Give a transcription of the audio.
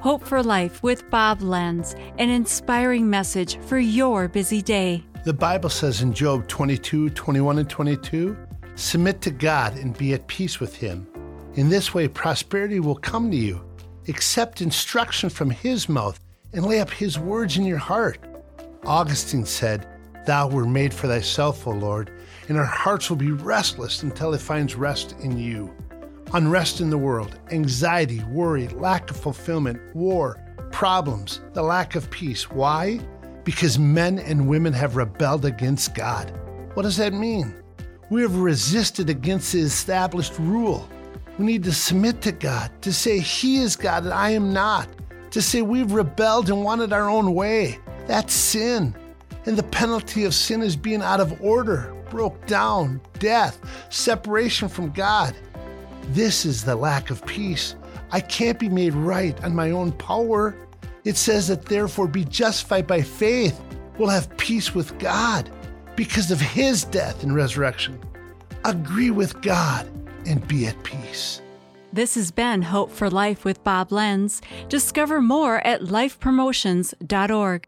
Hope for Life with Bob Lenz, an inspiring message for your busy day. The Bible says in Job 22 21 and 22 Submit to God and be at peace with Him. In this way, prosperity will come to you. Accept instruction from His mouth and lay up His words in your heart. Augustine said, Thou were made for thyself, O Lord, and our hearts will be restless until it finds rest in you. Unrest in the world, anxiety, worry, lack of fulfillment, war, problems, the lack of peace. Why? Because men and women have rebelled against God. What does that mean? We have resisted against the established rule. We need to submit to God, to say He is God and I am not, to say we've rebelled and wanted our own way. That's sin. And the penalty of sin is being out of order, broke down, death, separation from God. This is the lack of peace. I can't be made right on my own power. It says that therefore be justified by faith. We'll have peace with God because of his death and resurrection. Agree with God and be at peace. This has been Hope for Life with Bob Lenz. Discover more at lifepromotions.org.